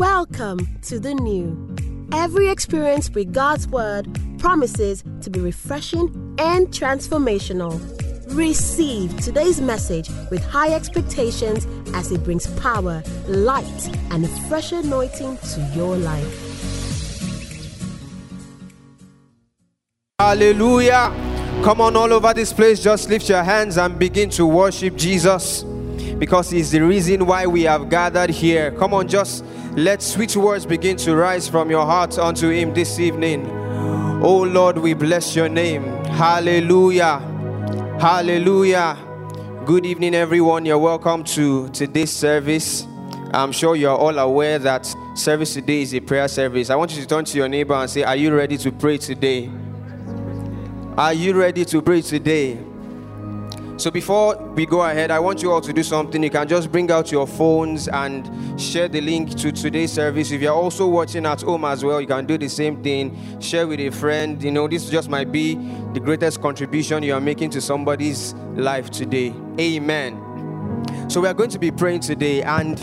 Welcome to the new. Every experience with God's Word promises to be refreshing and transformational. Receive today's message with high expectations as it brings power, light, and a fresh anointing to your life. Hallelujah. Come on, all over this place, just lift your hands and begin to worship Jesus because He's the reason why we have gathered here. Come on, just let sweet words begin to rise from your heart unto Him this evening. Oh Lord, we bless your name. Hallelujah. Hallelujah. Good evening, everyone. You're welcome to today's service. I'm sure you're all aware that service today is a prayer service. I want you to turn to your neighbor and say, Are you ready to pray today? Are you ready to pray today? So before we go ahead, I want you all to do something. You can just bring out your phones and share the link to today's service. If you're also watching at home as well, you can do the same thing. Share with a friend. You know, this just might be the greatest contribution you are making to somebody's life today. Amen. So we are going to be praying today, and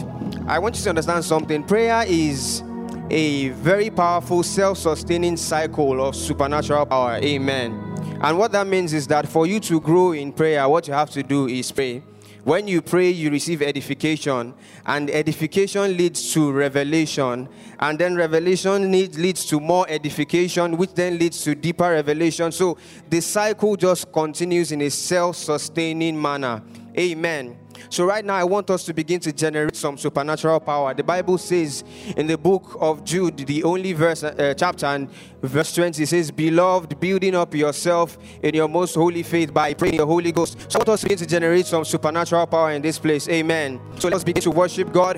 I want you to understand something. Prayer is a very powerful self-sustaining cycle of supernatural power. Amen. And what that means is that for you to grow in prayer, what you have to do is pray. When you pray, you receive edification, and edification leads to revelation, and then revelation leads, leads to more edification, which then leads to deeper revelation. So the cycle just continues in a self sustaining manner. Amen. So, right now, I want us to begin to generate some supernatural power. The Bible says in the book of Jude, the only verse, uh, chapter, and verse 20 says, Beloved, building up yourself in your most holy faith by praying the Holy Ghost. So, I want us to begin to generate some supernatural power in this place. Amen. So, let's begin to worship God.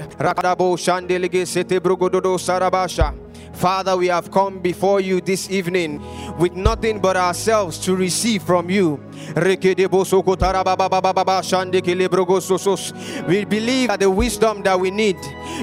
Father, we have come before you this evening with nothing but ourselves to receive from you. We believe that the wisdom that we need,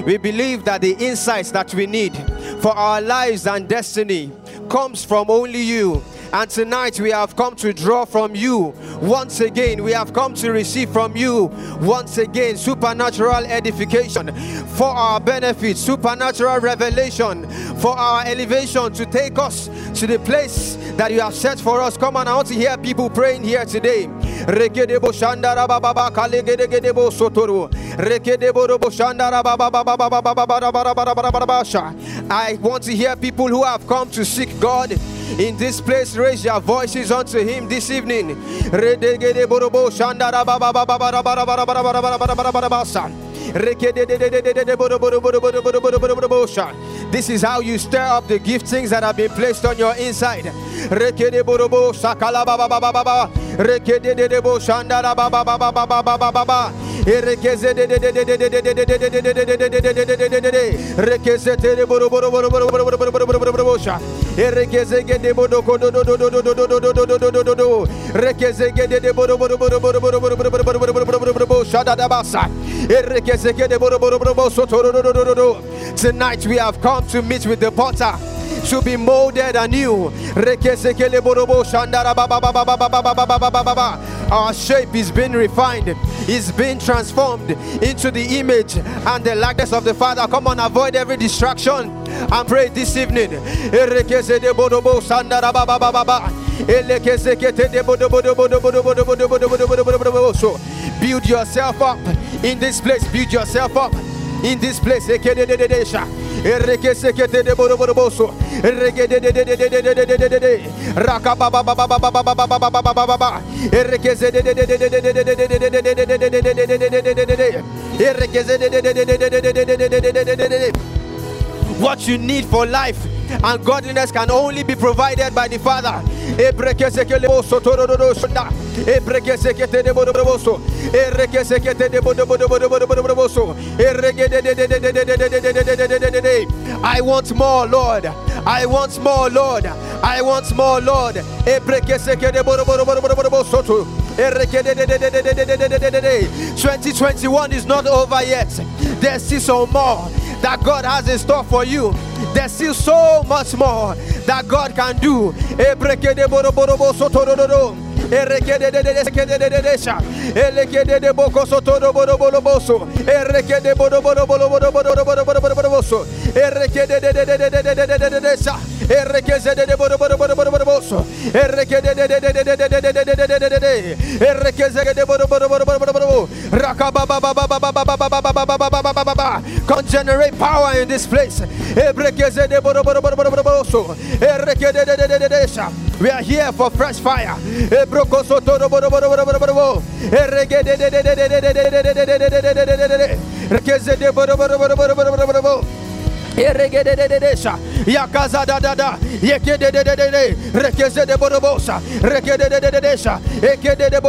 we believe that the insights that we need for our lives and destiny comes from only you. And tonight we have come to draw from you once again. We have come to receive from you once again supernatural edification for our benefit, supernatural revelation for our elevation to take us to the place that you have set for us. Come on, I want to hear people praying here today. I want to hear people who have come to seek God in this place. Raise your voices unto Him this evening. This is how you stir up the giftings that have been placed on your inside. Tonight we have come to meet with the potter to be molded anew. Our shape is being refined, is being transformed into the image and the likeness of the Father. Come on, avoid every distraction and pray this evening. Build yourself up in this place. Build yourself up in this place. What you need for life and godliness can only be provided by the Father. I want more, Lord. I want more, Lord. I want more, Lord. 2021 is not over yet. There's still some more that God has in store for you. There's still so much more that God can do. Erekede de de sekede de de de sha. Elekede de boko soto do bodo bodo boso. Erekede bodo bodo bodo bodo bodo bodo bodo bodo bodo boso. Erekede de de de de de de de de de de sha. Erekeze de de bodo bodo bodo bodo bodo boso. Erekede de de de de de de de de de de de de de de. Erekeze de bodo bodo bodo bodo bodo bodo. Rakaba ba ba ba ba ba ba ba ba ba ba ba ba ba ba ba ba ba. Congenerate power in this place. Ebrekeze de bodo bodo bodo bodo bodo boso. Erekede we are here for fresh fire. Ebroko soto do bodo bodo bodo bodo bodo bodo. Eregede de de de de de de de de de de de de de de de de de. Rekeze de bodo bodo bodo bodo bodo bodo bodo bodo. Eregede de de de sha. Yakaza da da da. Yekede de de de de. Rekeze de bodo bosa. Rekede de de de de sha. Ekede de.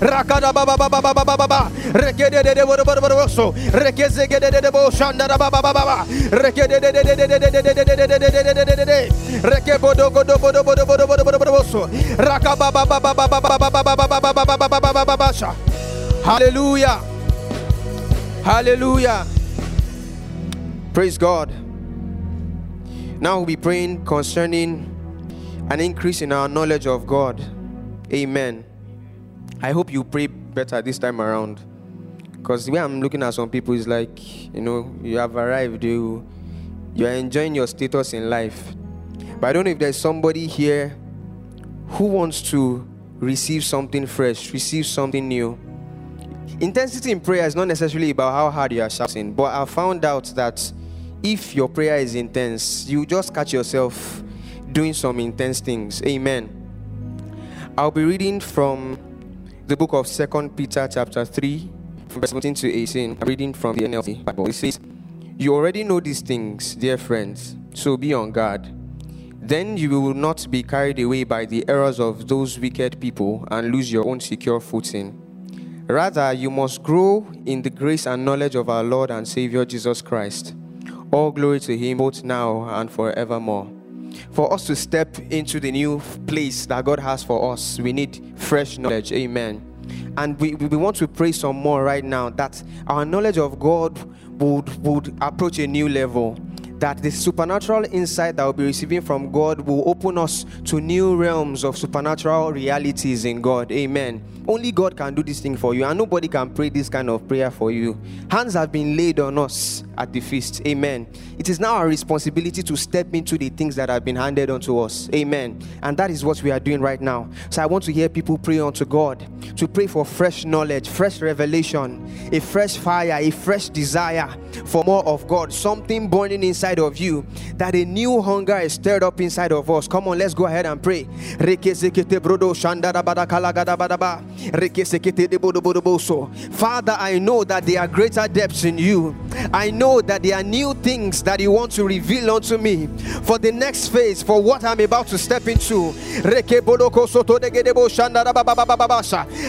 Rakada ba ba ba ba ba ba ba ba ba. Rekede de de bodo bodo bodo. Rekeze de de de bo shanda da ba ba ba ba ba. Rekede de de de de de de de de de de de de de de de de de. Reke bodo bodo bodo bodo bodo bodo. Hallelujah. Hallelujah. Praise God. Now we'll be praying concerning an increase in our knowledge of God. Amen. I hope you pray better this time around. Because the way I'm looking at some people is like, you know, you have arrived, you you are enjoying your status in life. But I don't know if there's somebody here who wants to receive something fresh, receive something new. Intensity in prayer is not necessarily about how hard you are shouting, but I found out that if your prayer is intense, you just catch yourself doing some intense things. Amen. I'll be reading from the book of Second Peter chapter 3, from verse 17 to 18. I'm reading from the NLT Bible. It says, You already know these things, dear friends, so be on guard. Then you will not be carried away by the errors of those wicked people and lose your own secure footing. Rather, you must grow in the grace and knowledge of our Lord and Savior Jesus Christ. All glory to Him both now and forevermore. For us to step into the new place that God has for us, we need fresh knowledge. Amen. And we, we want to pray some more right now that our knowledge of God would, would approach a new level that the supernatural insight that we'll be receiving from God will open us to new realms of supernatural realities in God. Amen. Only God can do this thing for you, and nobody can pray this kind of prayer for you. Hands have been laid on us at the feast. Amen. It is now our responsibility to step into the things that have been handed unto us. Amen. And that is what we are doing right now. So I want to hear people pray unto God to pray for fresh knowledge, fresh revelation, a fresh fire, a fresh desire for more of God, something burning inside of you, that a new hunger is stirred up inside of us. Come on, let's go ahead and pray. Father, I know that there are greater depths in you. I know that there are new things that you want to reveal unto me for the next phase, for what I'm about to step into.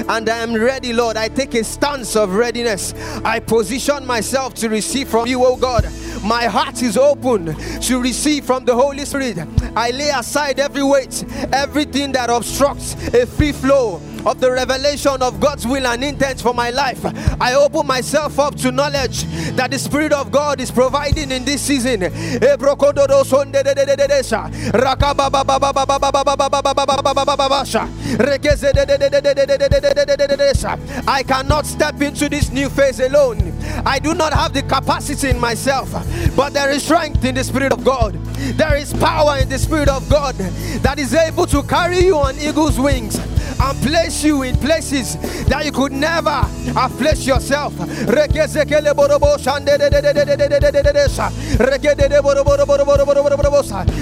And I am ready, Lord. I take a stance of readiness. I position myself to receive from you, oh God. My heart is open to receive from the Holy Spirit. I lay aside every weight, everything that obstructs a free flow of the revelation of God's will and intent for my life. I open myself up to knowledge that the Spirit of God is providing in this season. I cannot step into this new phase alone. I do not have the capacity in myself, but there is strength in the Spirit of God. There is power in the Spirit of God that is able to carry you on eagle's wings and place you in places that you could never have placed yourself.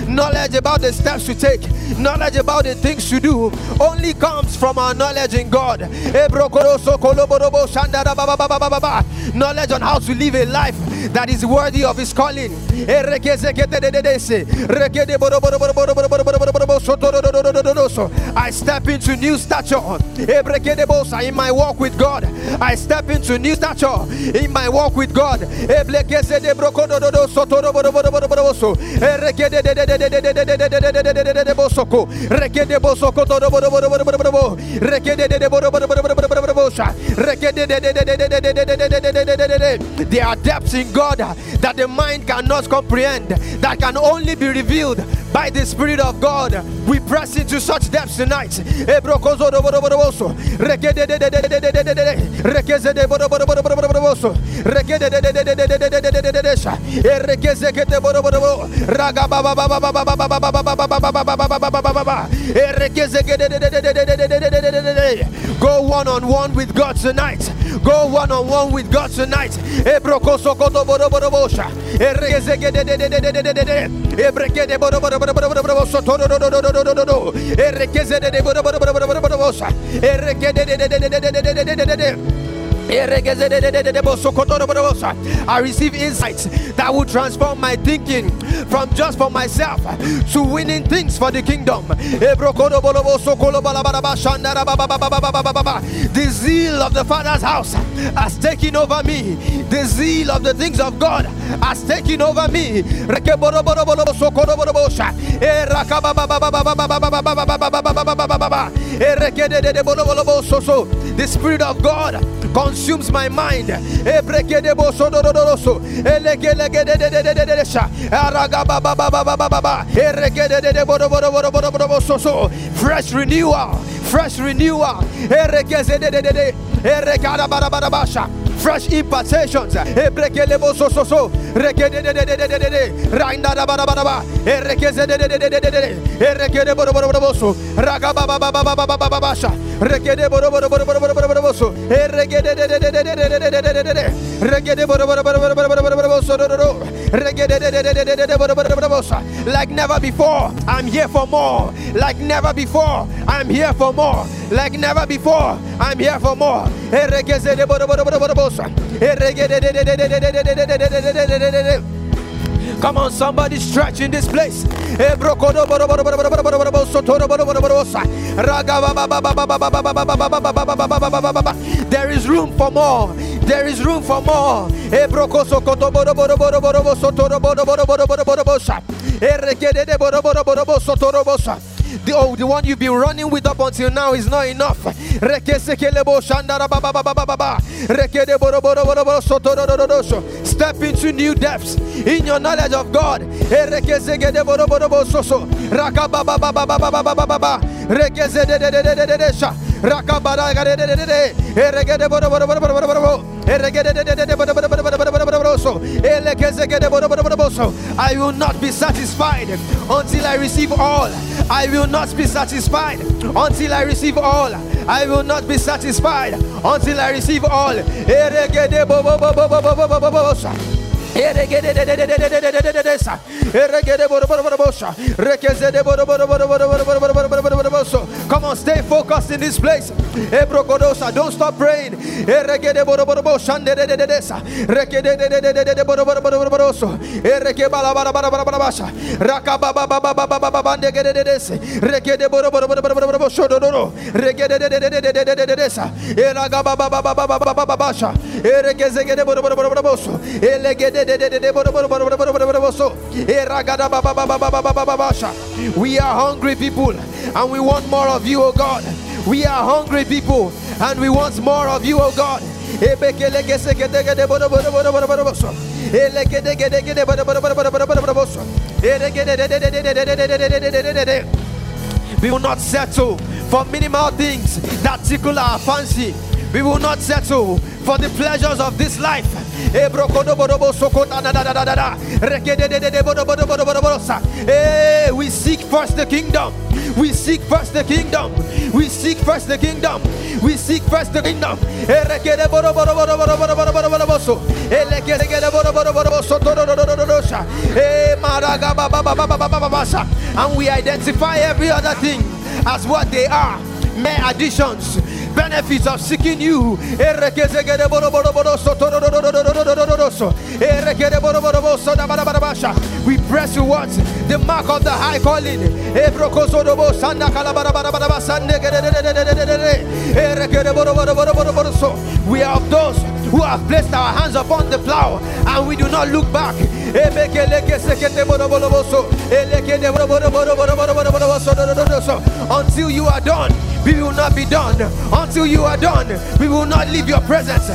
Knowledge about the steps to take, knowledge about the things to do, only comes from our knowledge in God. Knowledge on how to live a life that is worthy of His calling. I step into new stature in my walk with God. I step into new stature in my walk with God. There are depths in God that the mind cannot comprehend, that can only be revealed by the Spirit of God. We press into such depths tonight. Boroboso, Rekede de Rekeze de Boroboso, Rekede de Desha, Rekeze de Borobo, Ragababa, Rekeze de Go one on one with God tonight. Go one on one with God tonight. I receive insights that will transform my thinking from just for myself to winning things for the kingdom. The zeal of the Father's house has taken over me. The zeal of the things of God has taken over me. The Spirit of God consumes my mind. Fresh renewal, fresh renewal fresh impartations. Like never before, I'm here for more. Like never before, I'm here for more. Like never before, I'm here for more. Bo Come on, somebody stretch in this place. There is room for more. There is room for more. The, oh, the one you've been running with up until now is not enough. Step into new depths in your knowledge of God. I will not be satisfied until I receive all. I will not be satisfied until I receive all. I will not be satisfied until I receive all. Come on, stay focused in this place. Don't stop praying. We are hungry people and we want more of you, oh God. We are hungry people and we want more of you, oh God. We will not settle for minimal things that tickle our fancy. We will not settle for the pleasures of this life. We seek first the kingdom. We seek first the kingdom. We seek first the kingdom. We seek first the kingdom. And we identify every other thing as what they are mere additions benefits of seeking you. We press towards the mark of the high calling. We are of those who have placed our hands upon the plow and we do not look back. Until you are done, we will not be done. Until you are done, we will not leave your presence.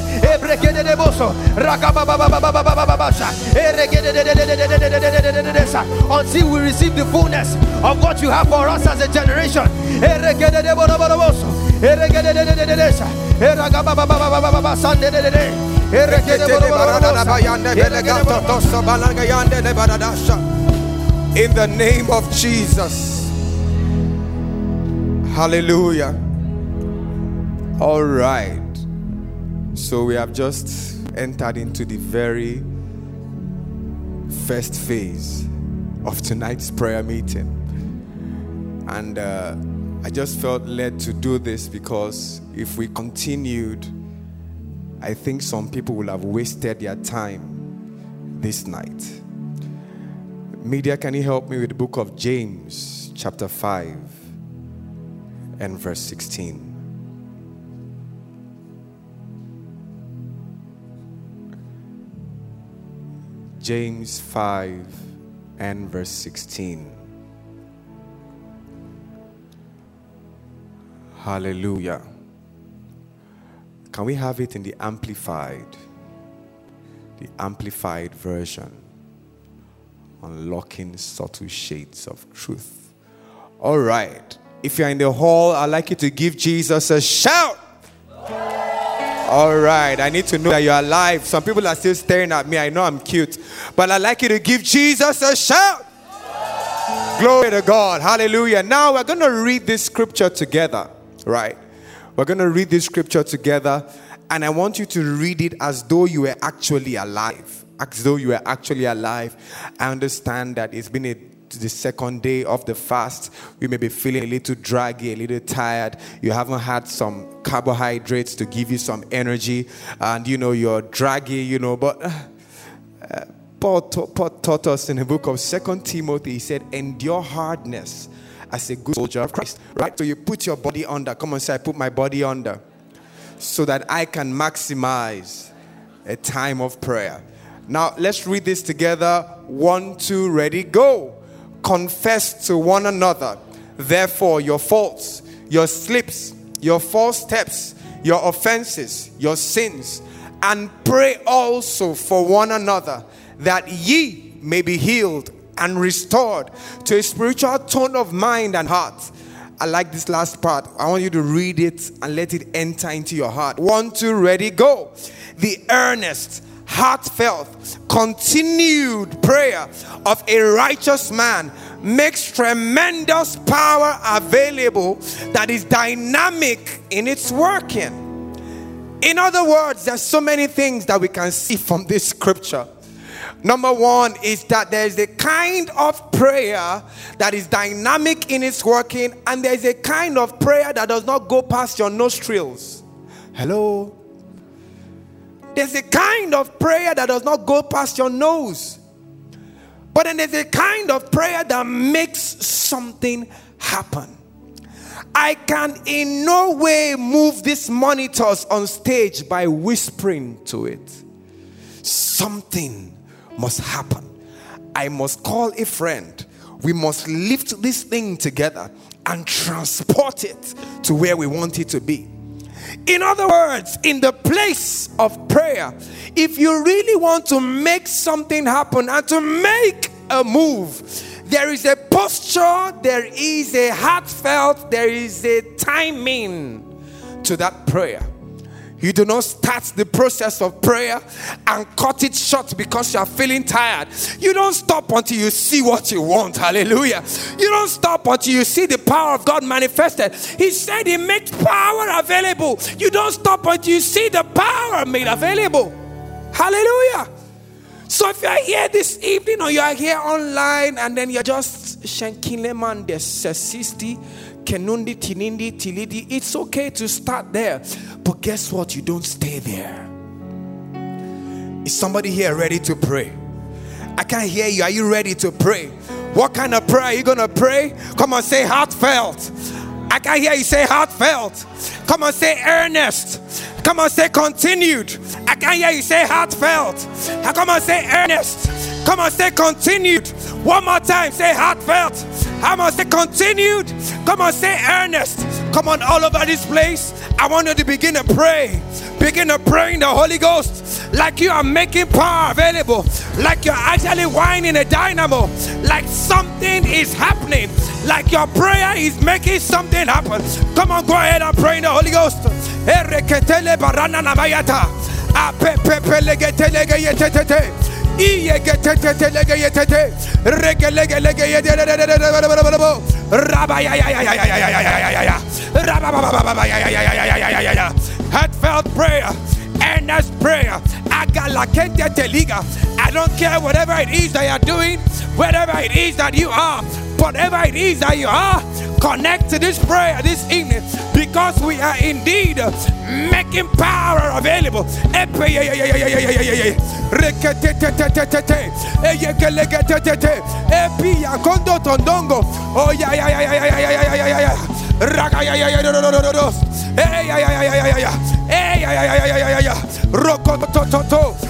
Until we receive the fullness of what you have for us as a generation. In the name of Jesus. Hallelujah. All right. So we have just entered into the very first phase of tonight's prayer meeting. And uh, I just felt led to do this because if we continued, I think some people will have wasted their time this night. Media, can you help me with the book of James, chapter 5 and verse 16? James 5 and verse 16. Hallelujah. Can we have it in the amplified? The amplified version. Unlocking subtle shades of truth. All right. If you're in the hall, I'd like you to give Jesus a shout. All right. I need to know that you're alive. Some people are still staring at me. I know I'm cute. But I'd like you to give Jesus a shout. Glory to God. Hallelujah. Now we're going to read this scripture together, right? We're going to read this scripture together. And I want you to read it as though you were actually alive as though you were actually alive. I understand that it's been a the second day of the fast, you may be feeling a little draggy, a little tired. You haven't had some carbohydrates to give you some energy, and you know you're draggy, you know. But uh, Paul, Paul taught us in the book of Second Timothy. He said, "Endure hardness as a good soldier of Christ." Right. So you put your body under. Come on, say, "I put my body under," so that I can maximize a time of prayer. Now, let's read this together. One, two, ready, go. Confess to one another, therefore, your faults, your slips, your false steps, your offenses, your sins, and pray also for one another that ye may be healed and restored to a spiritual tone of mind and heart. I like this last part. I want you to read it and let it enter into your heart. One, two, ready, go. The earnest, heartfelt, continued prayer of a righteous man makes tremendous power available that is dynamic in its working. In other words, there's so many things that we can see from this scripture. Number one is that there's a kind of prayer that is dynamic in its working, and there's a kind of prayer that does not go past your nostrils. Hello? There's a kind of prayer that does not go past your nose. But then there's a kind of prayer that makes something happen. I can in no way move these monitors on stage by whispering to it. Something must happen. I must call a friend. We must lift this thing together and transport it to where we want it to be. In other words, in the place of prayer, if you really want to make something happen and to make a move, there is a posture, there is a heartfelt, there is a timing to that prayer. You do not start the process of prayer and cut it short because you are feeling tired. You don't stop until you see what you want. Hallelujah. You don't stop until you see the power of God manifested. He said He makes power available. You don't stop until you see the power made available. Hallelujah. So if you are here this evening or you are here online and then you're just Shankileman, the Sesisti, Kenundi, Tinindi, Tilidi. It's okay to start there. But guess what? You don't stay there. Is somebody here ready to pray? I can't hear you. Are you ready to pray? What kind of prayer are you going to pray? Come on, say heartfelt. I can't hear you say heartfelt. Come on, say earnest. Come on, say continued. I can't hear you say heartfelt. Come on, say earnest. Come on, say continued. One more time, say heartfelt. I must say continued. Come on, say earnest. Come on, all over this place. I want you to begin to pray. Begin to pray in the Holy Ghost like you are making power available, like you're actually winding a dynamo, like something is happening, like your prayer is making something happen. Come on, go ahead and pray in the Holy Ghost. Barana Heartfelt prayer, earnest prayer. I don't care whatever it is that you are doing, whatever it is that you are, whatever it is that you are connect to this prayer this evening because we are indeed making power available. Oh yeah yeah yeah yeah yeah yeah yeah yeah yeah.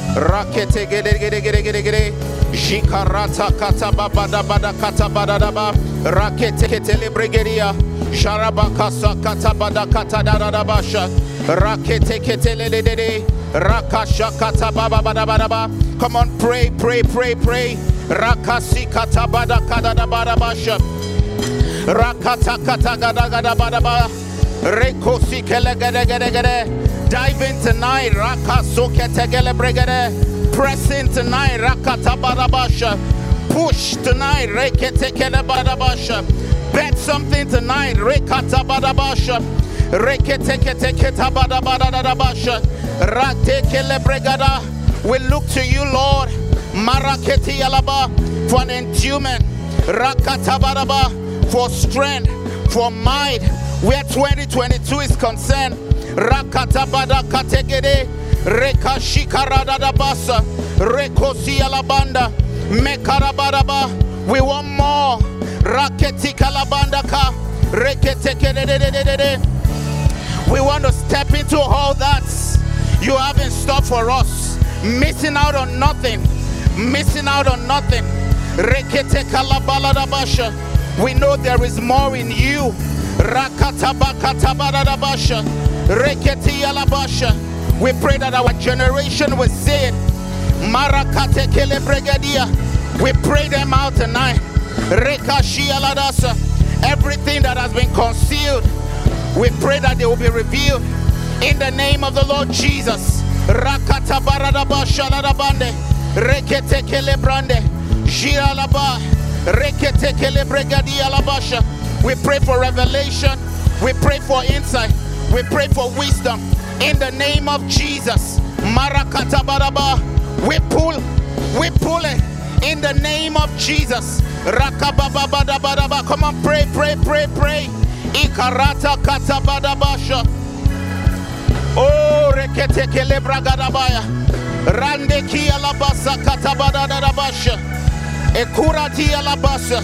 Rakete gede gede gede gede gede. Jikarata kata babada bada kata bada ba. Rakete ketele bregeria. Sharabakasa kata bada kata da da da basha. Rakete ketele le, le, le, Rakasha kata baba bada bada ba. Come on, pray, pray, pray, pray. Rakasi kata bada kata da bada basha. Rakata kata gada gada bada ba. Rekosi kele gede gede gede dive in tonight. Raka soketegele bregere. Press in tonight. Raka tabarabasha. Push tonight. Reketekele tabarabasha. Bet something tonight. Reka tabarabasha. Reketeketeketabarabarabasha. Ratekele bregada. We look to you, Lord. Maraketi yalaba. For an endowment. Raka tabaraba. For strength. For might. Where 2022 is concerned. Rakatabada kategede, Rekashikarada da basa, Rekosi alabanda, Mekarabadaba. We want more. Raketi kalabanda ka. We want to step into all that you have in store for us. Missing out on nothing. Missing out on nothing. We know there is more in you. Reketi alabasha. We pray that our generation will see it. Marakate kele bregadia. We pray them out tonight. Rekashi aladasa. Everything that has been concealed, we pray that they will be revealed in the name of the Lord Jesus. Rakata baradabasha ladabande. Rekete kele brande. Jiralaba. Rekete kele bregadia labasha. We pray for revelation. We pray for insight. We pray for wisdom. In the name of Jesus. Marakata baraba. We pull. We pull it. In the name of Jesus. Rakabababadabadaba. Come on, pray, pray, pray, pray. Ikarata katabadabasha. Oh, rekete kelebragadabaya. Rande kia labasa katabadadabasha. Ekurati alabasa.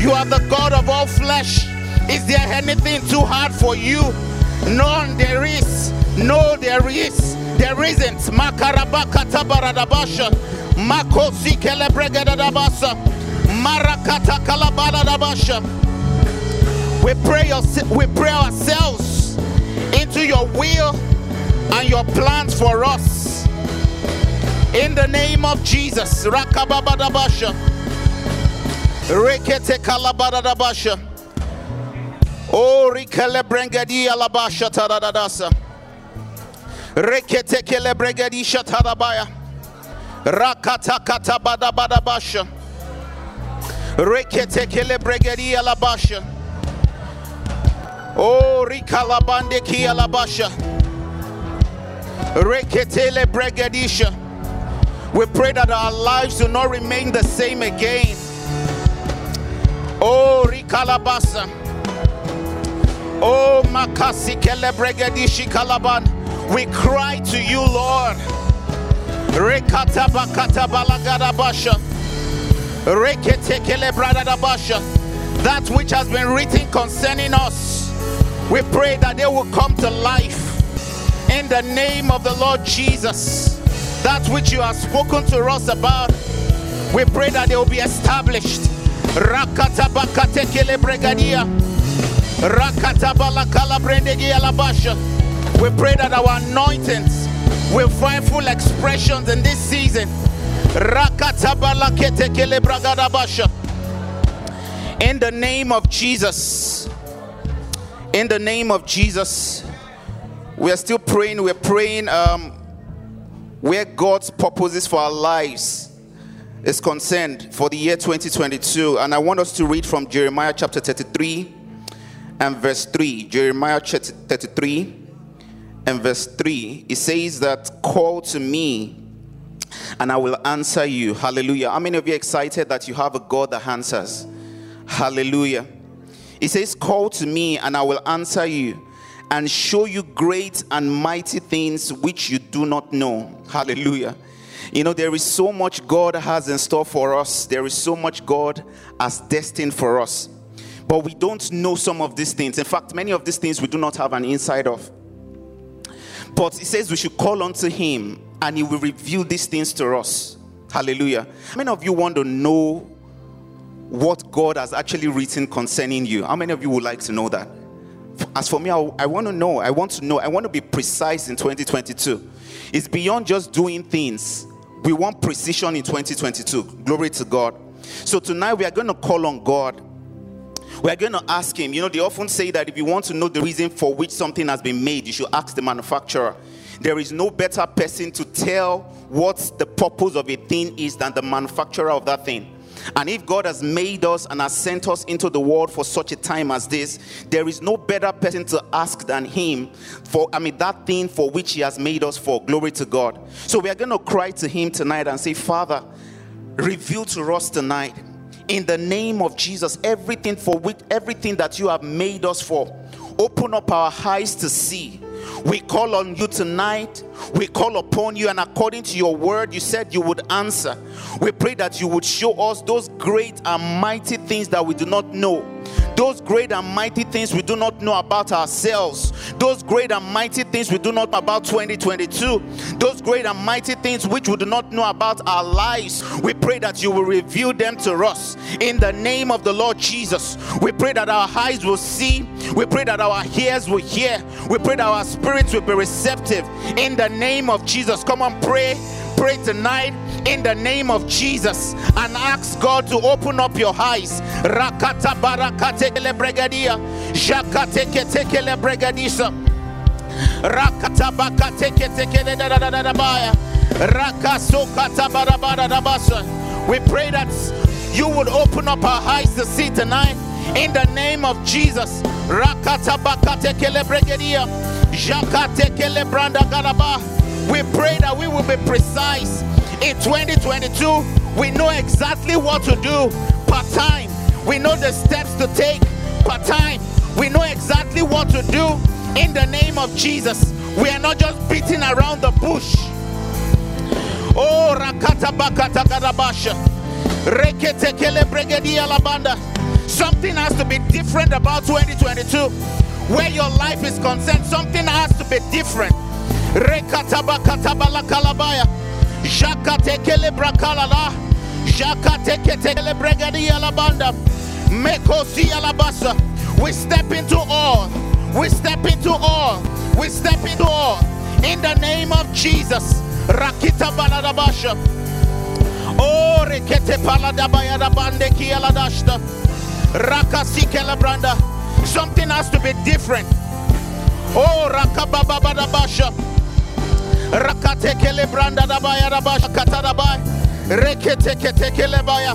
You are the God of all flesh. Is there anything too hard for you? None there is. No, there is. There isn't. Makarabaka tabaradabasha. Makosi kelebregadabasa. Marakata kalabadabasha. We pray, we pray ourselves into your will and your plans for us. In the name of Jesus. Rakababadabasha. Rekete kalabadabasha. Oh, Rikelebrengedia Labasha Taradadasa. Reketekelebregedisha Tadabaya. Rakata Katabada Badabasha. Reketekelebregedia Labasha. Oh, Rikalabande Kia Labasha. Reketele Bregedisha. We pray that our lives do not remain the same again. Oh, Rikalabasa. Oh, Makasi Kelebregedishi Kalaban. We cry to you, Lord. Rekata bakata balagada basha. Rekete kelebrada basha. That which has been written concerning us, we pray that they will come to life in the name of the Lord Jesus. That which you have spoken to us about, we pray that they will be established. Rakata bakate kelebregadia. We pray that our anointings will find full expressions in this season. In the name of Jesus. In the name of Jesus. We are still praying. We're praying um, where God's purposes for our lives is concerned for the year 2022. And I want us to read from Jeremiah chapter 33 and verse 3. Jeremiah chapter 33 and verse 3. It says that, Call to me and I will answer you. Hallelujah. How many of you excited that you have a God that answers? Hallelujah. It says, Call to me and I will answer you and show you great and mighty things which you do not know. Hallelujah. You know, there is so much God has in store for us, there is so much God has destined for us. But we don't know some of these things. In fact, many of these things we do not have an insight of. But it says we should call unto Him and He will reveal these things to us. Hallelujah. How many of you want to know what God has actually written concerning you? How many of you would like to know that? As for me, I, I want to know. I want to know. I want to be precise in 2022. It's beyond just doing things. We want precision in 2022. Glory to God. So tonight we are going to call on God. We are going to ask Him. You know, they often say that if you want to know the reason for which something has been made, you should ask the manufacturer. There is no better person to tell what the purpose of a thing is than the manufacturer of that thing. And if God has made us and has sent us into the world for such a time as this, there is no better person to ask than Him for, I mean, that thing for which He has made us for. Glory to God. So we are going to cry to Him tonight and say, Father, reveal to us tonight in the name of Jesus everything for which everything that you have made us for. Open up our eyes to see we call on you tonight. We call upon you, and according to your word, you said you would answer. We pray that you would show us those great and mighty things that we do not know. Those great and mighty things we do not know about ourselves. Those great and mighty things we do not know about 2022. Those great and mighty things which we do not know about our lives. We pray that you will reveal them to us in the name of the Lord Jesus. We pray that our eyes will see. We pray that our ears will hear. We pray that our spirits will be receptive in the name of Jesus. Come on, pray pray tonight in the name of Jesus and ask God to open up your eyes. Rakata barakate lebregadia, jakate keteke lebregadisa, rakata bakate keteke da da da basa. We pray that you would open up our eyes to see tonight in the name of Jesus. Rakata bakate kelebregadia, jakate kelebranda garaba. We pray that we will be precise. In 2022, we know exactly what to do part time. We know the steps to take part time. We know exactly what to do in the name of Jesus. We are not just beating around the bush. Oh, rakata bakata garabasha. Rekete kele bregedia labanda. Something has to be different about 2022. Where your life is concerned, something has to be different. Brakalala. Mekosi alabasa. We step into all. We step into all. We step into all. In the name of Jesus. Rakita baladabasha. Oh, rekete paladabaya kialadashta. Labranda. Something has to be different. Oh. Rakatekele dabaya rabasha katarabai. Reketekele baya.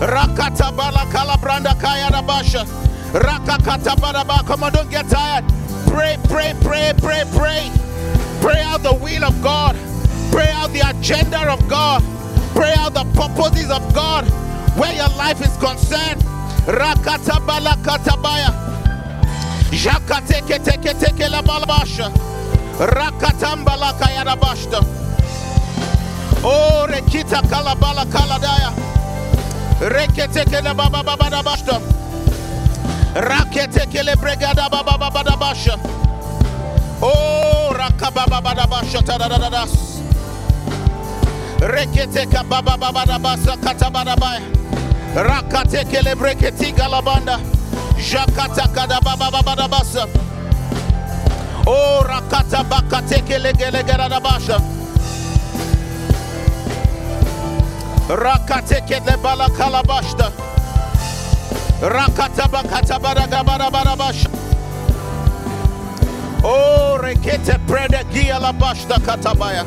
Rakata bala kala branda kaya rabasha. Rakakata baraba. Come on, don't get tired. Pray, pray, pray, pray, pray. Pray out the will of God. Pray out the agenda of God. Pray out the purposes of God. Where your life is concerned Rakata balakata baya. Jakate kete kete ke la balabasha. Rakatambala kayada bashta. Oh, rekita kalabala kaladaya. Rekete kele baba baba da bashta. Rakete kele bregada baba baba da basha. Oh, rakababa baba basha tadadadas. Rekete kababa baba da basa katabada baya. Rakate kele breketi galabanda. Jakata kada baba baba da basa. Oh, rakata bakate kele gele gele da basha. Rakate kele bala kalabashta. Rakata bakata baraga bara bara. Oh, rekete prede gia la katabaya.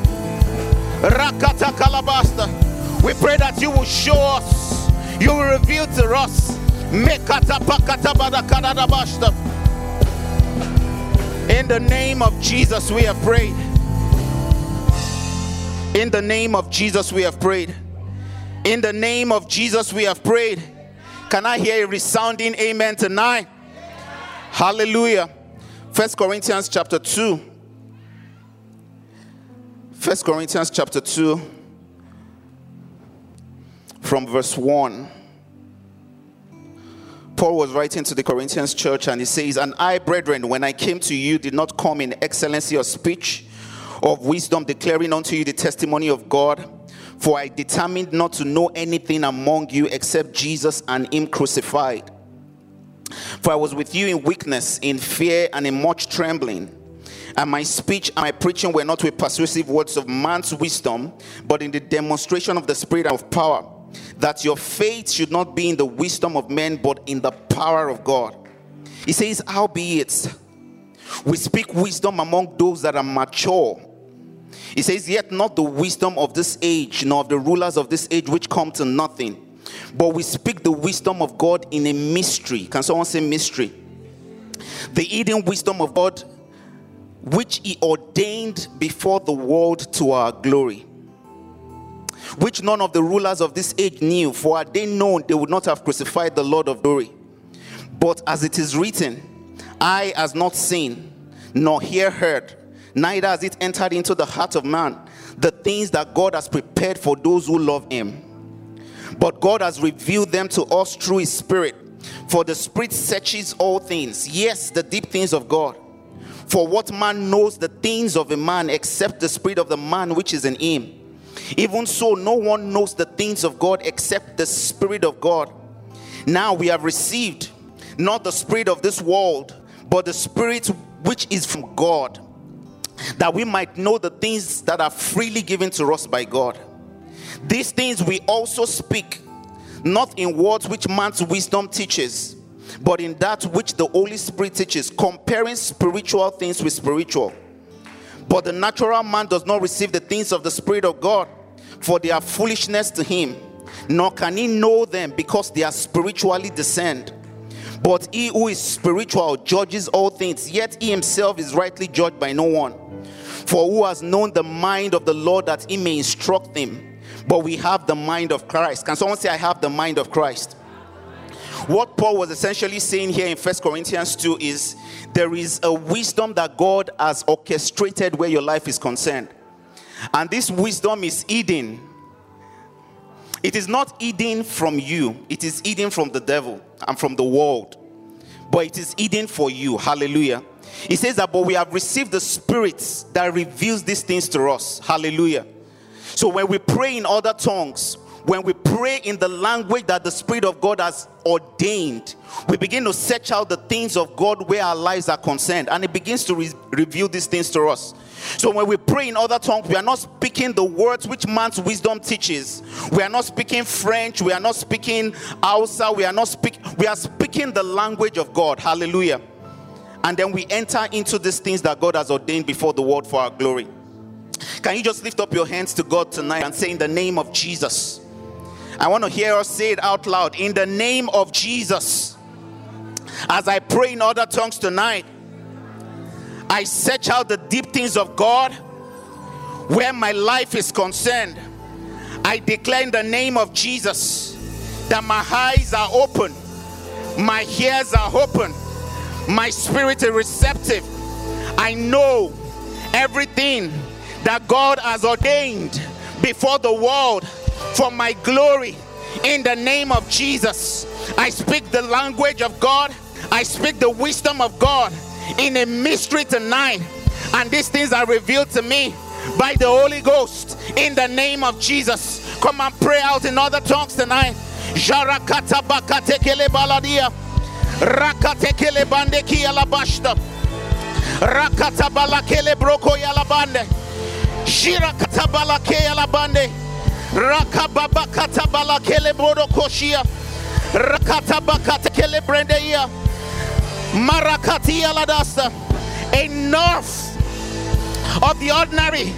Rakata kalabasta. We pray that you will show us, you will reveal to us. Mekata pakata barakada da bashta. In the name of Jesus, we have prayed. In the name of Jesus, we have prayed. In the name of Jesus, we have prayed. Can I hear a resounding amen tonight? Hallelujah. First Corinthians chapter 2. First Corinthians chapter 2 from verse 1. Paul was writing to the Corinthians church and he says, And I, brethren, when I came to you, did not come in excellency of speech, of wisdom, declaring unto you the testimony of God. For I determined not to know anything among you except Jesus and Him crucified. For I was with you in weakness, in fear, and in much trembling. And my speech and my preaching were not with persuasive words of man's wisdom, but in the demonstration of the Spirit and of power, that your faith should not be in the wisdom of men, but in the power of God. He says, Howbeit, we speak wisdom among those that are mature. He says, Yet not the wisdom of this age, nor of the rulers of this age, which come to nothing. But we speak the wisdom of God in a mystery. Can someone say mystery? The hidden wisdom of God, which He ordained before the world to our glory. Which none of the rulers of this age knew, for had they known, they would not have crucified the Lord of glory. But as it is written, eye has not seen, nor ear heard, neither has it entered into the heart of man the things that God has prepared for those who love Him. But God has revealed them to us through His Spirit. For the Spirit searches all things, yes, the deep things of God. For what man knows the things of a man except the Spirit of the man which is in him? Even so, no one knows the things of God except the Spirit of God. Now we have received not the Spirit of this world, but the Spirit which is from God, that we might know the things that are freely given to us by God. These things we also speak, not in words which man's wisdom teaches, but in that which the Holy Spirit teaches, comparing spiritual things with spiritual. But the natural man does not receive the things of the Spirit of God, for they are foolishness to him, nor can he know them because they are spiritually discerned. But he who is spiritual judges all things, yet he himself is rightly judged by no one. For who has known the mind of the Lord that he may instruct him? But we have the mind of Christ. Can someone say, I have the mind of Christ? What Paul was essentially saying here in First Corinthians 2 is there is a wisdom that God has orchestrated where your life is concerned. And this wisdom is hidden. It is not hidden from you, it is hidden from the devil and from the world. But it is hidden for you. Hallelujah. He says that, but we have received the Spirit that reveals these things to us. Hallelujah. So when we pray in other tongues, when we pray in the language that the Spirit of God has ordained, we begin to search out the things of God where our lives are concerned, and it begins to re- reveal these things to us. So when we pray in other tongues, we are not speaking the words which man's wisdom teaches. We are not speaking French. We are not speaking Hausa. We are not speak. We are speaking the language of God. Hallelujah. And then we enter into these things that God has ordained before the world for our glory. Can you just lift up your hands to God tonight and say, In the name of Jesus? I want to hear us say it out loud. In the name of Jesus. As I pray in other tongues tonight, I search out the deep things of God where my life is concerned. I declare in the name of Jesus that my eyes are open My ears are open. My spirit is receptive. I know everything that God has ordained before the world for my glory. In the name of Jesus, I speak the language of God. I speak the wisdom of God in a mystery tonight. And these things are revealed to me by the Holy Ghost in the name of Jesus. Come and pray out in other tongues tonight. Jarakata bakatekele baladia. Rakatekele bandeki alabashta. Rakata balakele broko yalabande. Shirakata balake yalabande. Rakababa kata balakele brodo koshia. Rakata bakatekele brendeia. Marakati yaladasta. Enough of the ordinary.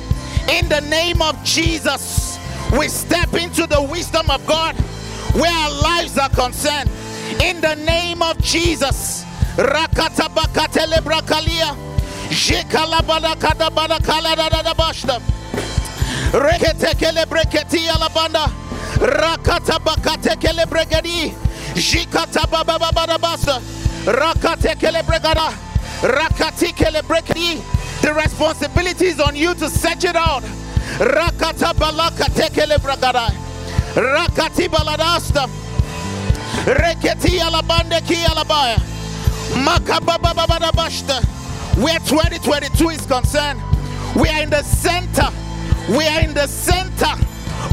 In the name of Jesus, we step into the wisdom of God where our lives are concerned. In the name of Jesus, Rakatabakatele brakalia, Jekalabada kadabada kaladada bashta, Reketekele breketi alabanda, Rakatabakatekele bregadi, Jikatabababada basta, Rakatekele bregada, Rakatikele brekadi. The responsibility is on you to search it out. Rakata balaka tekele bragada. Rakati baladasta. Reketi alabande ki alabaya. Makababa bashta. Where 2022 is concerned, we are in the center. We are in the center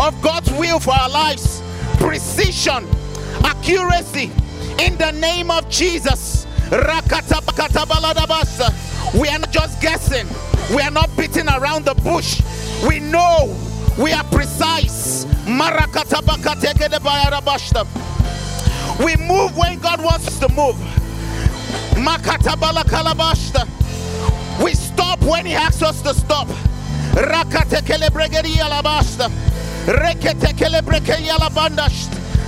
of God's will for our lives. Precision, accuracy, in the name of Jesus. We are not just guessing, we are not beating around the bush. We know we are precise. We move when God wants us to move. We stop when He asks us to stop.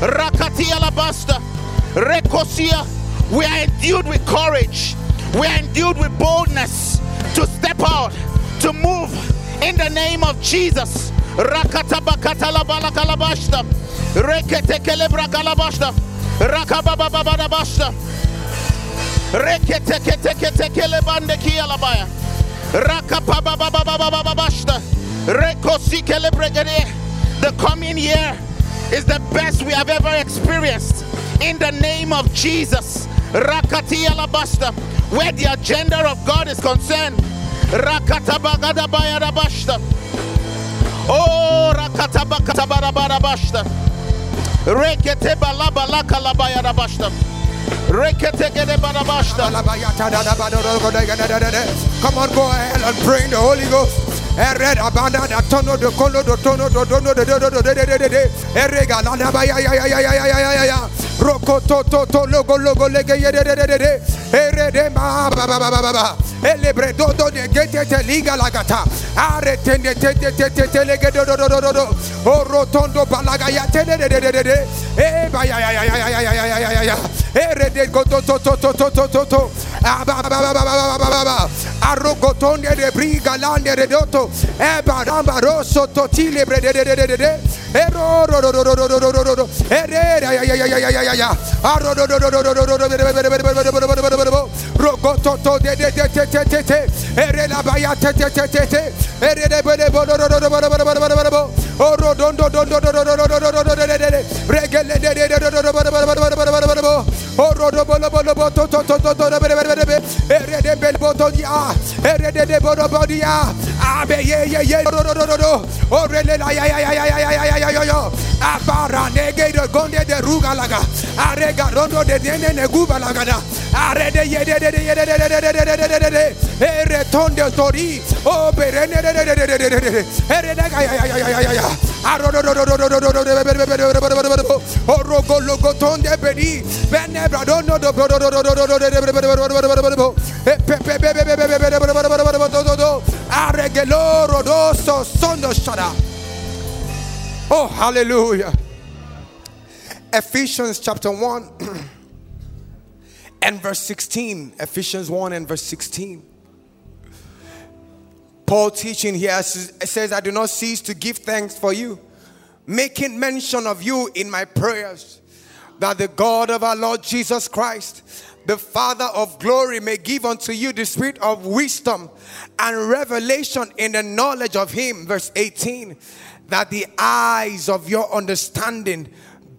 Rakati alabasta. Rekosia. We are endued with courage. We are endued with boldness to step out, to move in the name of Jesus. Rakatabakatalabalakalabashta. Reketekelebrakalabashta. Rakabababababashta. Reketeketeketekelebandekiyalabaya. Rakapabababababashta. Rekosikelebrigade. The coming year is the best we have ever experienced. In the name of Jesus. Rakati alabasta. Where the agenda of God is concerned. Rakatabagada bayarabashta. Oh, rakatabakatabarabarabashta. Rekete balabalaka gede barabashta. Come on, go ahead and pray in the Holy Ghost. Ered abanda da tono do kono do tono do dono do do do do de. Erega la na ba ya ya ya ya ya ya ya ya ya. Roko to to to logo logo lege de de de de. Ere de ma ba ba ba ba ba ba. Ele bre do do de te liga la gata. Are te te te te te te lege do do do do do do. O rotondo balaga ya te de de de de de. E ba ya ya ya ya ya ya ya ya ya ya. Ere de go to to to to to to to to. Ah ba ba ba ba ba ba ba ba de briga lande de doto. E ba ramba rosso totile bre de de de de de de. Ero ro ro ro ro ro ro ro ro ro ro. Ere ya ya ya ya ya ya ya ya ya. Arro ro ro ro ro ro ro ro ro ro. Rogoto to de de de te te te te. Ere la baya te te te te te. Ere de be de bo ro ro ro ro ro ro ro ro ro ro. Oro don do don do do do do do do do do do de de de. Regele de de de do do do do do do do do do do do do. Oro do bo lo bo lo bo to to to to to be be be be. Ere de be bo to dia. Ere de de bo do bo dia. Abe ye ye ye do do do do do. Ore le la ya ya ya ya ya ya ya ya yo. Aparanege de Gonde de Rugalaga, Arega Rondo de Dene Negubalagada, Arede Yede de Yede de Ereton de Tori, O Berene de Eredagaya, Arodo, Orogo Logoton de Beni, Benebradono de Brodo, Arregelo Rodoso Sondo Shara. Oh hallelujah. Ephesians chapter 1 and verse 16. Ephesians 1 and verse 16. Paul teaching here says, I do not cease to give thanks for you, making mention of you in my prayers, that the God of our Lord Jesus Christ, the Father of glory, may give unto you the spirit of wisdom and revelation in the knowledge of Him. Verse 18 that the eyes of your understanding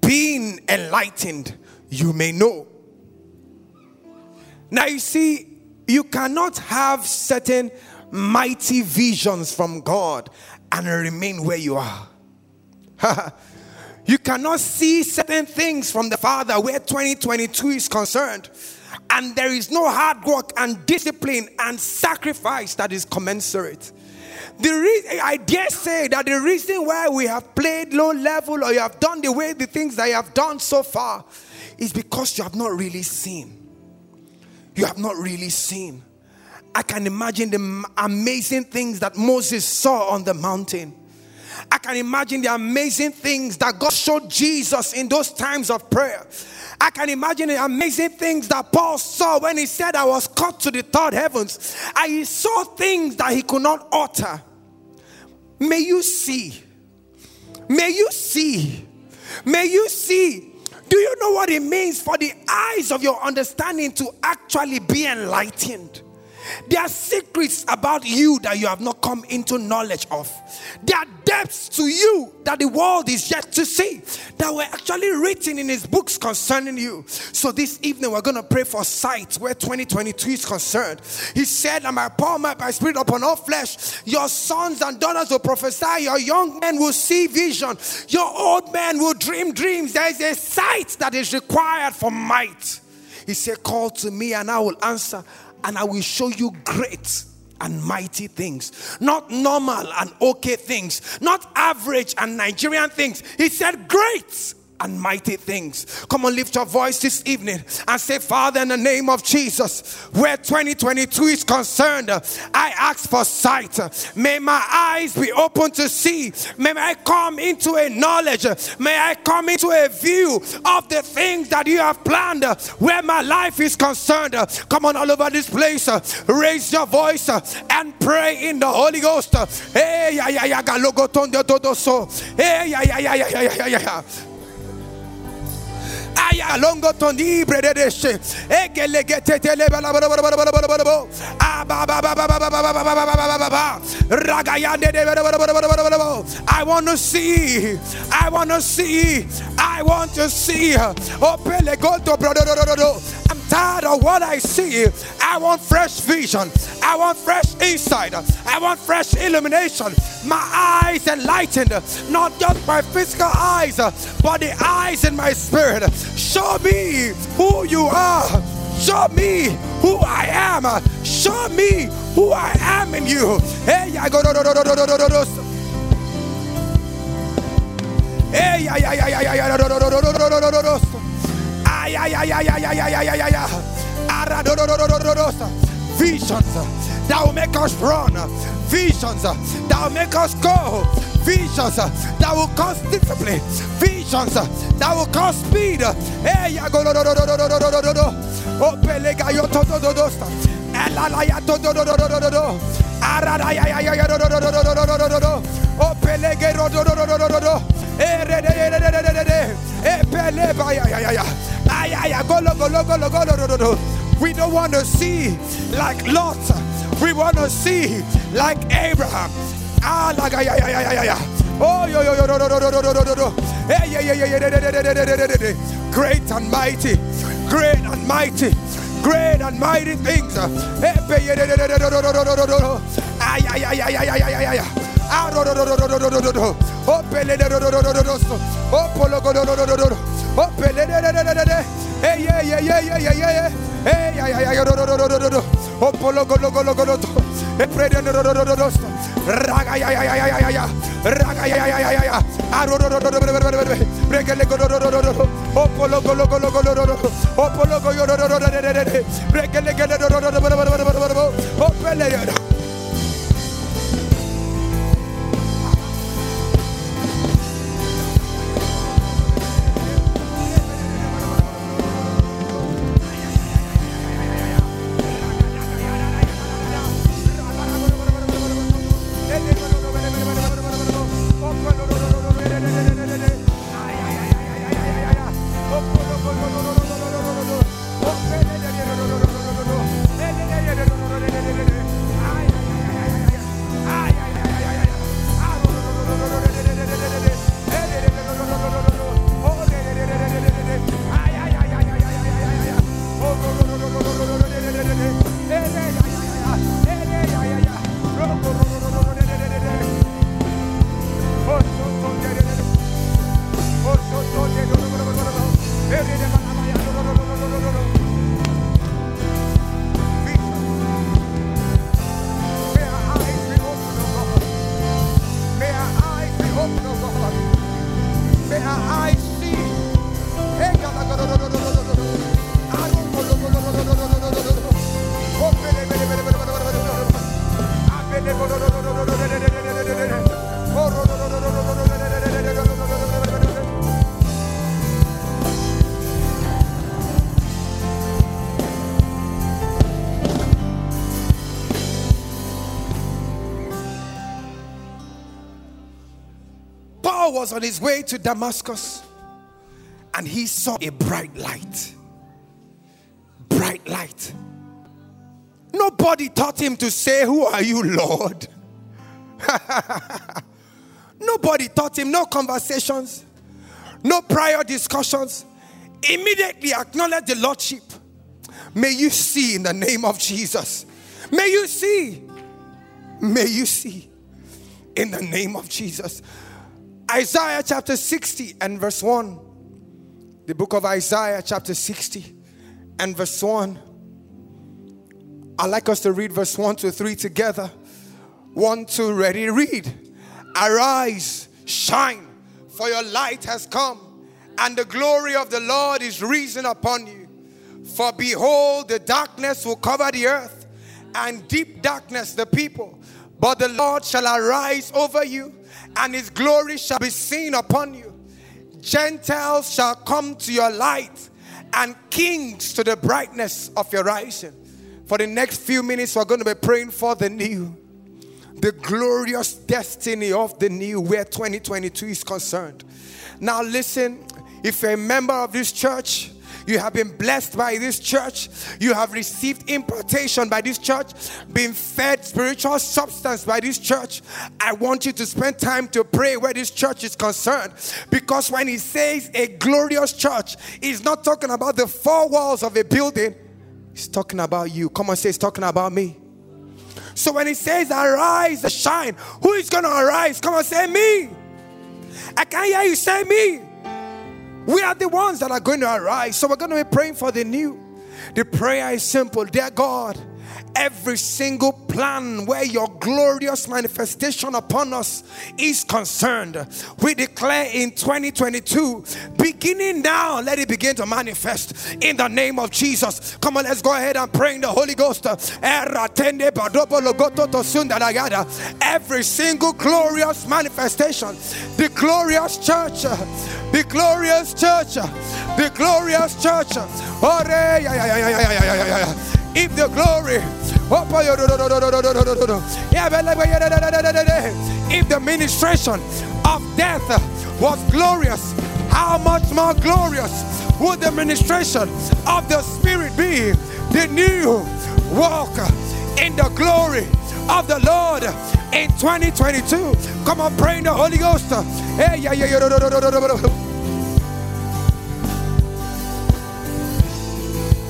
being enlightened, you may know. Now, you see, you cannot have certain mighty visions from God and remain where you are. you cannot see certain things from the Father where 2022 is concerned, and there is no hard work and discipline and sacrifice that is commensurate. The re- I dare say that the reason why we have played low level or you have done the way the things that you have done so far is because you have not really seen. You have not really seen. I can imagine the amazing things that Moses saw on the mountain. I can imagine the amazing things that God showed Jesus in those times of prayer. I can imagine the amazing things that Paul saw when he said, I was caught to the third heavens. And he saw things that he could not utter. May you see. May you see. May you see. Do you know what it means for the eyes of your understanding to actually be enlightened? There are secrets about you that you have not come into knowledge of. There are depths to you that the world is yet to see that were actually written in his books concerning you. So this evening we're going to pray for sight where 2022 is concerned. He said, "And power, my, my spirit upon all flesh. Your sons and daughters will prophesy. Your young men will see vision. Your old men will dream dreams. There is a sight that is required for might." He said, "Call to me, and I will answer." And I will show you great and mighty things, not normal and okay things, not average and Nigerian things. He said, Great and mighty things. Come on, lift your voice this evening and say, Father, in the name of Jesus, where 2022 is concerned, I ask for sight. May my eyes be open to see. May I come into a knowledge. May I come into a view of the things that you have planned where my life is concerned. Come on, all over this place, raise your voice and pray in the Holy Ghost. Hey, yeah, yeah, yeah, Aya longo tondi bredeshe. Egele getetele bala bala bala bala bala bala bala bala. Aba ba ba ba ba ba ba ba ba ba ba ba ba ba. Ragayande de. I want to see. I want to see. I want to see. Opele goto brother. I'm tired of what I see. I want fresh vision. I want fresh insight. I want fresh illumination. My eyes enlightened, not just my physical eyes, but the eyes in my spirit. Show me who you are. Show me who I am. Show me who I am in you. Hey, I go. Hey, do. Oh, pelega yo to do do do sta. Ela la ya to do do do do do do do. Arada ya ya ya ya do do do do do do do do do do. Oh, pelega ro do do do do do do do. Eh re de de de de de de de. Eh pele ba ya ya ya ya. Ay ay ya go lo go lo go lo go do do do. We don't want to see like Lot. We want to see like Abraham. Ah, like yeah, yeah, yeah, yeah, yeah. Oh, yo, yo, yo, yo, yo, yo, yo, yo, yo, yo. Hey, yeah, yeah, yeah, yeah, yeah, Great and mighty, great and mighty, great and mighty things. Hey, yeah, yeah, yeah, yeah, yeah, yeah, Ah, yeah, yeah, yeah, yeah, yeah, yeah, yeah. Ah, do, do, do, do, do, do, do, do, do. Oh, pele, do, do, do, do, do, do, do. Oh, polo, do, do, do, do, do, do. Oh, pele, do, do, do, do, do, do. Hey, yeah, yeah, yeah, yeah, yeah, yeah, yeah. Hey, ay, ay, ay, do, do, do, do, do, do. Opo, logo, logo, logo, logo. E prede, do, do, do, do, do, do. Raga, ay, ay, ay, ay, ay, ay. Raga, ay, ay, ay, ay, ay, ay. Ah, do, do, do, do, do, do, do, do, do. Brege, lego, do, do, do, do, do. Opo, logo, logo, logo, logo, logo. Opo, logo, yo, do, do, do, do, do, do, do. Brege, lege, do, do, do, do, do, do, do, do, do, do, do. Opo, lege, Break was on his way to Damascus and he saw a bright light. Bright light. Nobody taught him to say, Who are you, Lord? Nobody taught him, no conversations, no prior discussions. Immediately acknowledge the Lordship. May you see in the name of Jesus. May you see. May you see in the name of Jesus. Isaiah chapter 60 and verse 1. The book of Isaiah chapter 60 and verse 1. I'd like us to read verse 1 to 3 together. 1, 2, ready, read. Arise, shine, for your light has come, and the glory of the Lord is risen upon you. For behold, the darkness will cover the earth, and deep darkness the people. But the Lord shall arise over you, and his glory shall be seen upon you. Gentiles shall come to your light, and kings to the brightness of your rising. For the next few minutes, we're going to be praying for the new, the glorious destiny of the new, where 2022 is concerned. Now, listen, if you're a member of this church, you have been blessed by this church. You have received impartation by this church, been fed spiritual substance by this church. I want you to spend time to pray where this church is concerned. Because when he says a glorious church, he's not talking about the four walls of a building, he's talking about you. Come on, say, he's talking about me. So when he says, Arise, shine, who is going to arise? Come on, say, Me. I can't hear you say, Me. We are the ones that are going to arise. So we're going to be praying for the new. The prayer is simple Dear God, every single plan where your glorious manifestation upon us is concerned. We declare in 2022, beginning now, let it begin to manifest in the name of Jesus. Come on, let's go ahead and pray in the Holy Ghost. Every single glorious manifestation, the glorious church, the glorious church, the glorious church. If the glory if the ministration of death was glorious, how much more glorious would the ministration of the Spirit be? The new walk in the glory of the Lord in 2022. Come on, pray in the Holy Ghost.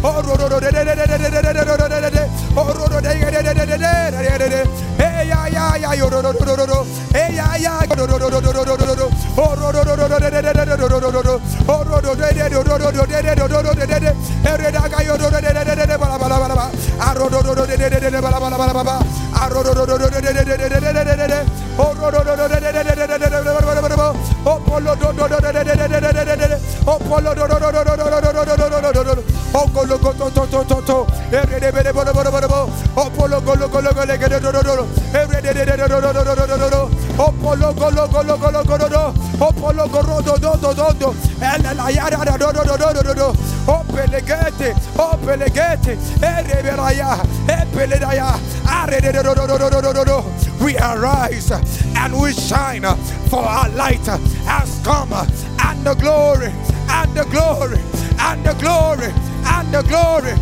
Oh, Oh, we arise and we shine for our light has come and the glory and the glory and the glory and the glory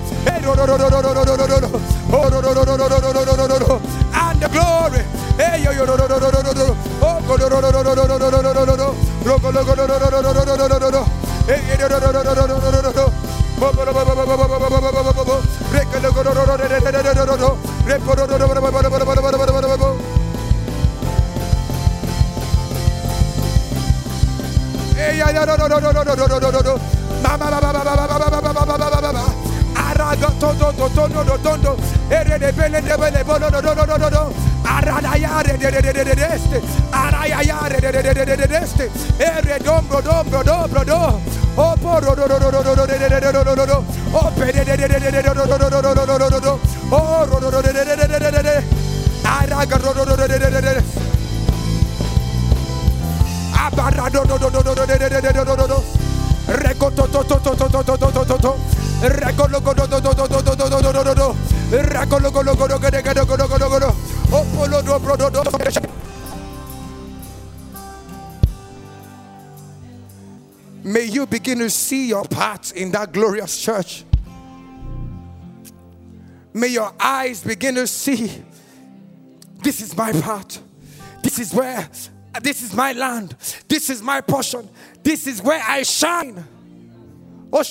and the glory. Mama, mama, mama, mama. Todo no no tondo ere de bele de bele bono no no no no no arada yare de de de de este araya yare de de de de de de este ere dombro dombro dombro do o poro do do do do do de de de do do do do o pe de de de de de do do do do do do do do do do o ro do do de de de de de de araga do do do de de de de abarra do do do do do de de de de do do do Reko to to to to to to to to to May you begin to see your part in that glorious church. May your eyes begin to see this is my part. This is where, this is my land. This is my portion. This is where I shine. Oh,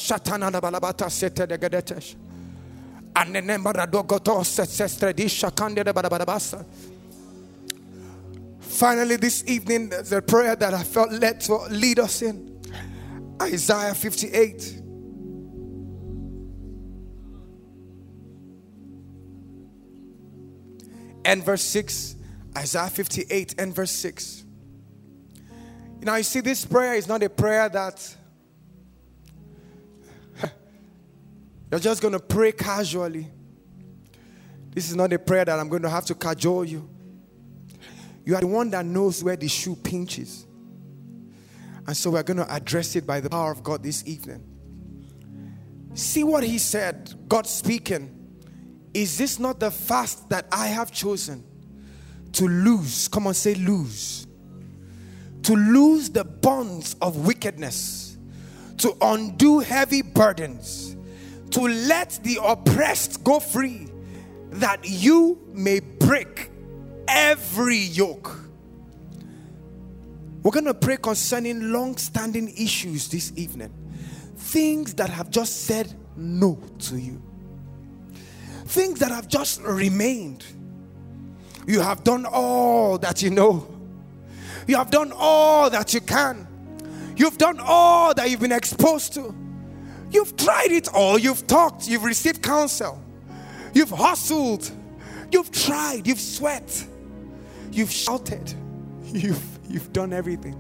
Finally, this evening, the prayer that I felt led to lead us in. Isaiah 58. And verse 6. Isaiah 58 and verse 6. Now, you see, this prayer is not a prayer that you're just going to pray casually. This is not a prayer that I'm going to have to cajole you. You are the one that knows where the shoe pinches. And so we're going to address it by the power of God this evening. See what he said, God speaking. Is this not the fast that I have chosen to lose? Come on, say lose. To lose the bonds of wickedness, to undo heavy burdens, to let the oppressed go free, that you may break every yoke. We're going to pray concerning long standing issues this evening. Things that have just said no to you, things that have just remained. You have done all that you know, you have done all that you can, you've done all that you've been exposed to. You've tried it all, you've talked, you've received counsel, you've hustled, you've tried, you've sweat, you've shouted, you've You've done everything.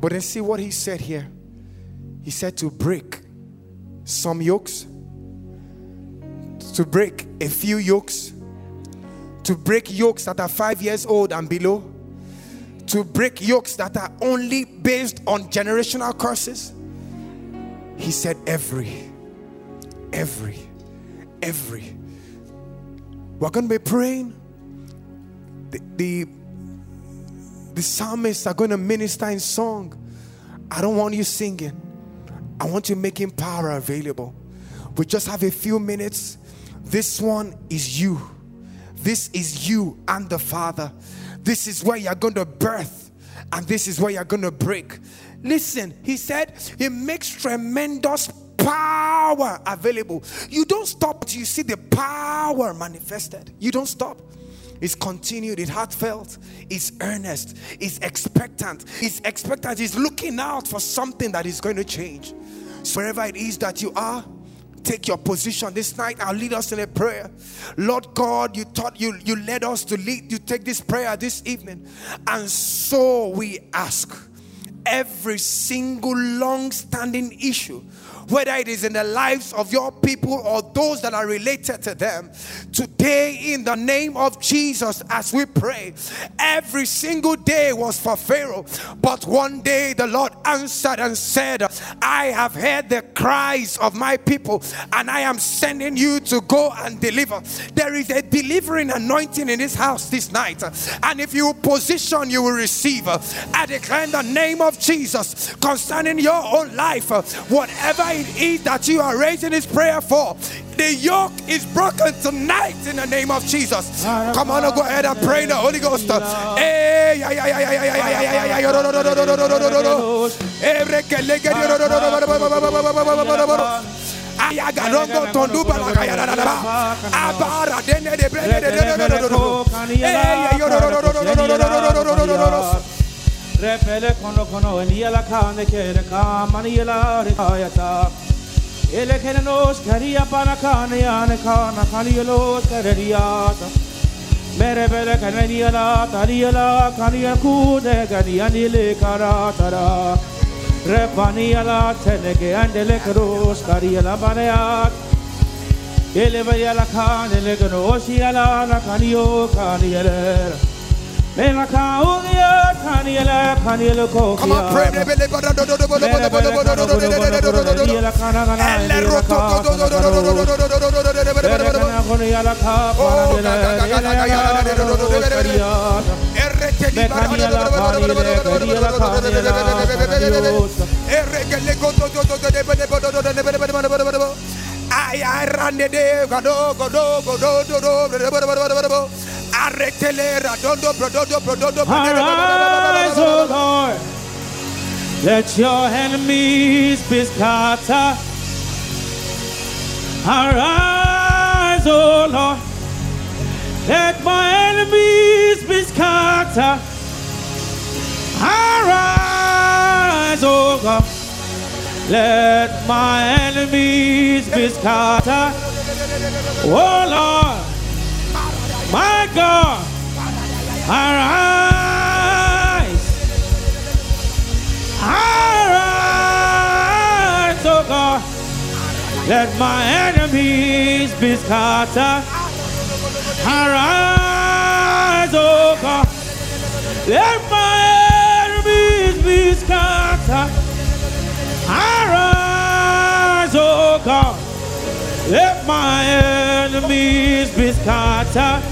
But then see what he said here. He said to break some yokes, to break a few yokes, to break yokes that are five years old and below, to break yokes that are only based on generational curses. He said, every, every, every. We're going to be praying. The, the the psalmists are going to minister in song. I don't want you singing. I want you making power available. We just have a few minutes. This one is you. This is you and the Father. This is where you're going to birth, and this is where you're going to break. Listen, he said, He makes tremendous power available. You don't stop till you see the power manifested. You don't stop. It's continued, it's heartfelt, it's earnest, it's expectant. It's expectant, it's looking out for something that is going to change. So wherever it is that you are, take your position this night. I'll lead us in a prayer. Lord God, you taught you you led us to lead you take this prayer this evening. And so we ask every single long-standing issue whether it is in the lives of your people or those that are related to them. Today, in the name of Jesus, as we pray, every single day was for Pharaoh, but one day the Lord answered and said, I have heard the cries of my people, and I am sending you to go and deliver. There is a delivering anointing in this house this night, and if you position, you will receive. I declare in the name of Jesus concerning your own life. Whatever it is that you are raising this prayer for, the yoke is broken tonight in the name of Jesus. Come on, go ahead and pray in the Holy Ghost. Repele kono kono niela kane kere kama niela rekayata. Ele kene nos karia para kane yane kana kani yelo kareriata. Mere bele kane niela tariela kani yakude gani anile karatara. Repaniela tenege andele karos kariela baneat. Ele vaya la kane le kano siala la kanio kaniela. Come on, pray. Arise, O Lord, let your enemies be scattered. Arise, O Lord, let my enemies be scattered. Let my enemies be scattered. Oh Lord, my God, arise. Arise, oh God. Let my enemies be scattered. Arise, oh God. Let my enemies be scattered. Let my enemies be scattered.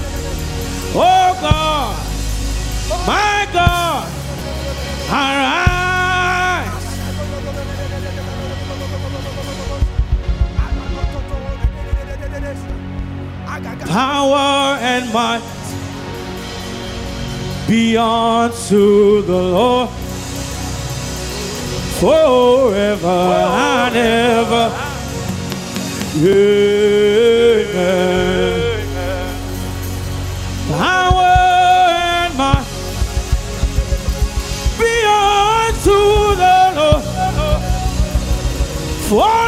Oh God, my God, arise. Power and might be unto the Lord forever and ever. Amen. Be unto the Lord forever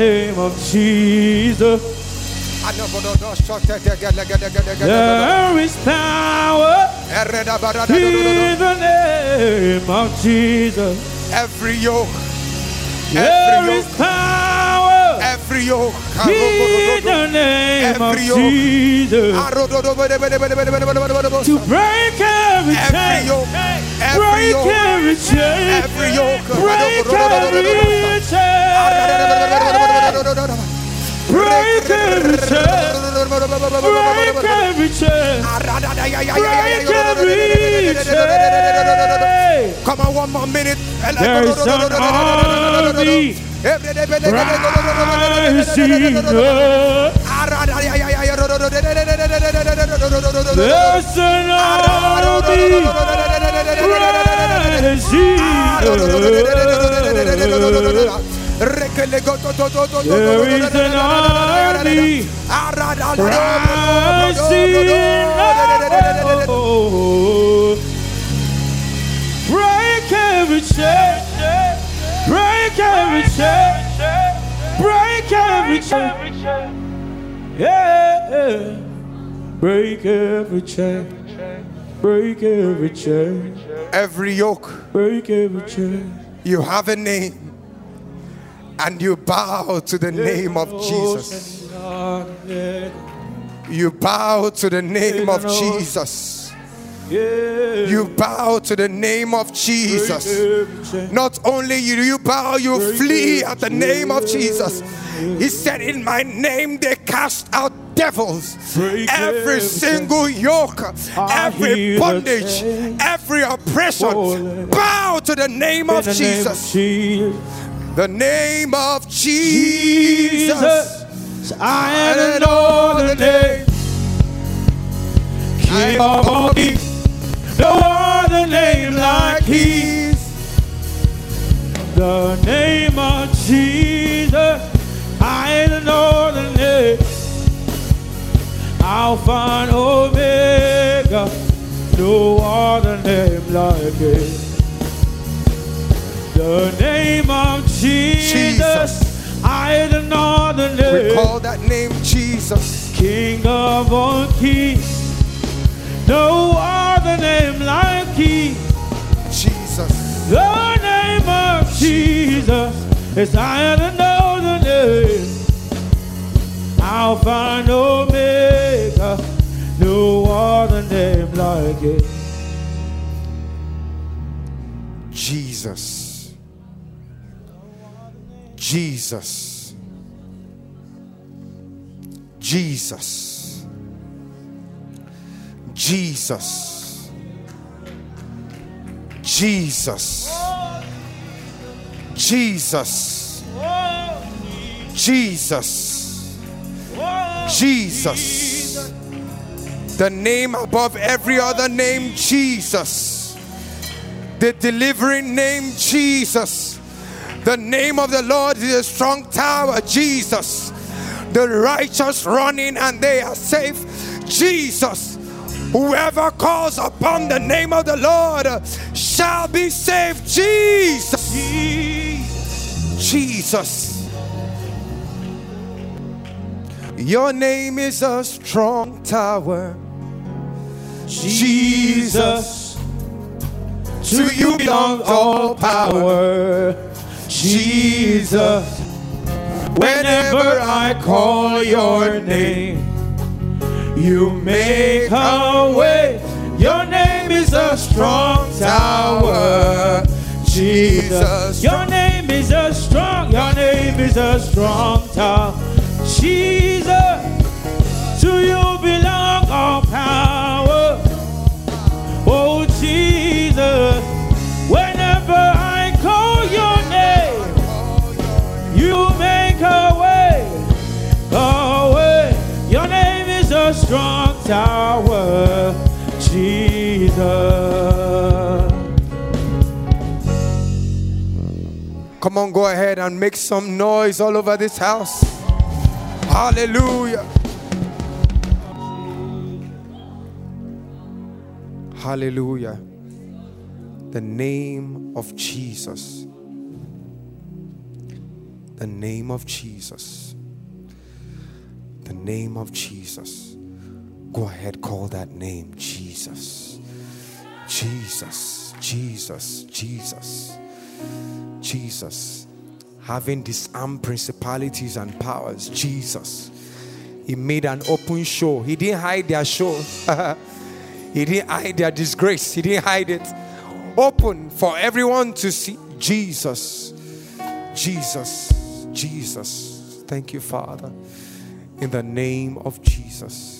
name of Jesus. There is power in the name of Jesus. Every yoke, There every is power every yoke. in the name of yoke. Jesus to break every Every chain, break every chain, every yoke. break every chain, break every chain, break every chain, break every chain. Come on, one more minute. There is an army rising up. There's an army rising. There is an army rising up. Break every chain, break every chain, break every chain. Yeah, break every chain. Break every chain. Every yoke. Break every chain. You have a name. And you bow to the name of Jesus. You bow to the name of Jesus. You bow to the name of Jesus. Not only you, you bow, you flee at the name of Jesus. He said, In my name they cast out devils. Every single yoke, every bondage, every oppression, bow to the name of Jesus. The name of Jesus. I know the name. King of all. No other name like His. The name of Jesus. I know the name. Alpha and Omega. No other name like it. The name of Jesus. Jesus. I know the name. We call that name Jesus. King of all kings. No other name like He. Jesus. The name of Jesus is higher than no other name. Alpha and Omega. No maker. No other name like it. Jesus. Jesus. Jesus. Jesus. Jesus. Jesus. Jesus. Jesus. The name above every other name, Jesus. The delivering name, Jesus. The name of the Lord is a strong tower, Jesus. The righteous running and they are safe, Jesus. Whoever calls upon the name of the Lord shall be saved, Jesus. Jesus. Your name is a strong tower, Jesus. To you belong all power, Jesus. Whenever I call your name, you make a way. Your name is a strong tower, Jesus. Your name is a strong, your name is a strong tower. Jesus, to you belong all power. Strong tower, Jesus. Come on, go ahead and make some noise all over this house. Hallelujah. Hallelujah. The name of Jesus. The name of Jesus. The name of Jesus. Go ahead, call that name Jesus. Jesus, Jesus, Jesus. Jesus. Having disarmed principalities and powers, Jesus. He made an open show. He didn't hide their show. he didn't hide their disgrace. He didn't hide it. Open for everyone to see. Jesus. Jesus. Jesus. Thank you, Father. In the name of Jesus.